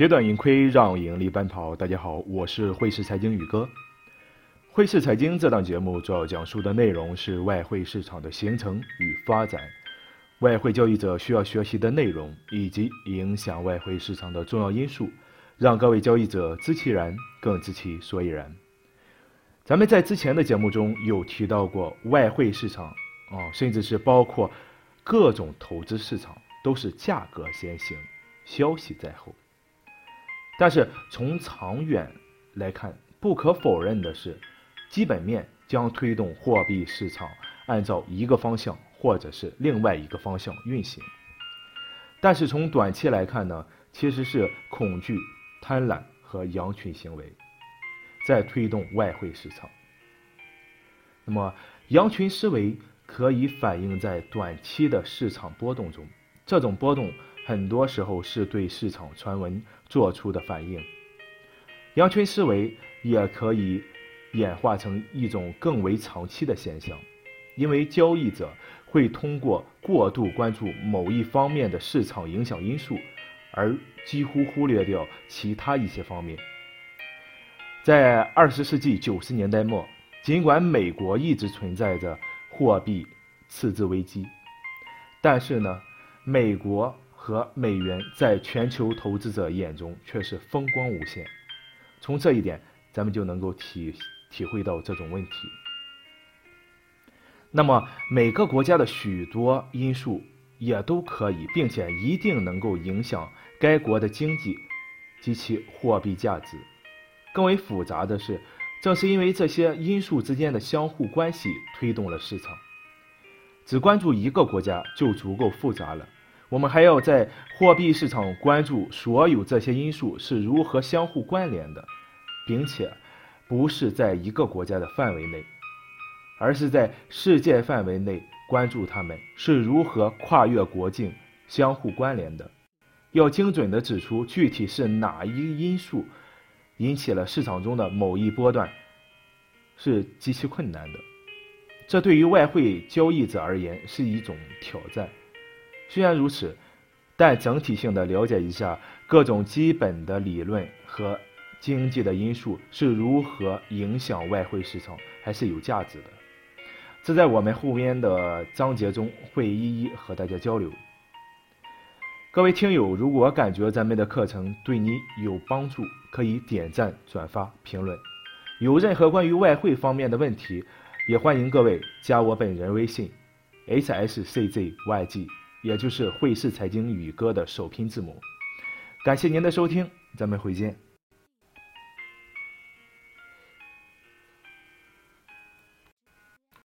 截短盈亏，让盈利奔跑。大家好，我是汇市财经宇哥。汇市财经这档节目主要讲述的内容是外汇市场的形成与发展，外汇交易者需要学习的内容以及影响外汇市场的重要因素，让各位交易者知其然，更知其所以然。咱们在之前的节目中有提到过，外汇市场啊，甚至是包括各种投资市场，都是价格先行，消息在后。但是从长远来看，不可否认的是，基本面将推动货币市场按照一个方向或者是另外一个方向运行。但是从短期来看呢，其实是恐惧、贪婪和羊群行为在推动外汇市场。那么羊群思维可以反映在短期的市场波动中，这种波动。很多时候是对市场传闻做出的反应，羊群思维也可以演化成一种更为长期的现象，因为交易者会通过过度关注某一方面的市场影响因素，而几乎忽略掉其他一些方面。在二十世纪九十年代末，尽管美国一直存在着货币赤字危机，但是呢，美国。和美元在全球投资者眼中却是风光无限，从这一点，咱们就能够体体会到这种问题。那么，每个国家的许多因素也都可以，并且一定能够影响该国的经济及其货币价值。更为复杂的是，正是因为这些因素之间的相互关系推动了市场。只关注一个国家就足够复杂了。我们还要在货币市场关注所有这些因素是如何相互关联的，并且不是在一个国家的范围内，而是在世界范围内关注它们是如何跨越国境相互关联的。要精准地指出具体是哪一因素引起了市场中的某一波段，是极其困难的。这对于外汇交易者而言是一种挑战。虽然如此，但整体性的了解一下各种基本的理论和经济的因素是如何影响外汇市场，还是有价值的。这在我们后面的章节中会一一和大家交流。各位听友，如果感觉咱们的课程对你有帮助，可以点赞、转发、评论。有任何关于外汇方面的问题，也欢迎各位加我本人微信：hsczyg。也就是汇市财经宇哥的首拼字母，感谢您的收听，咱们回见。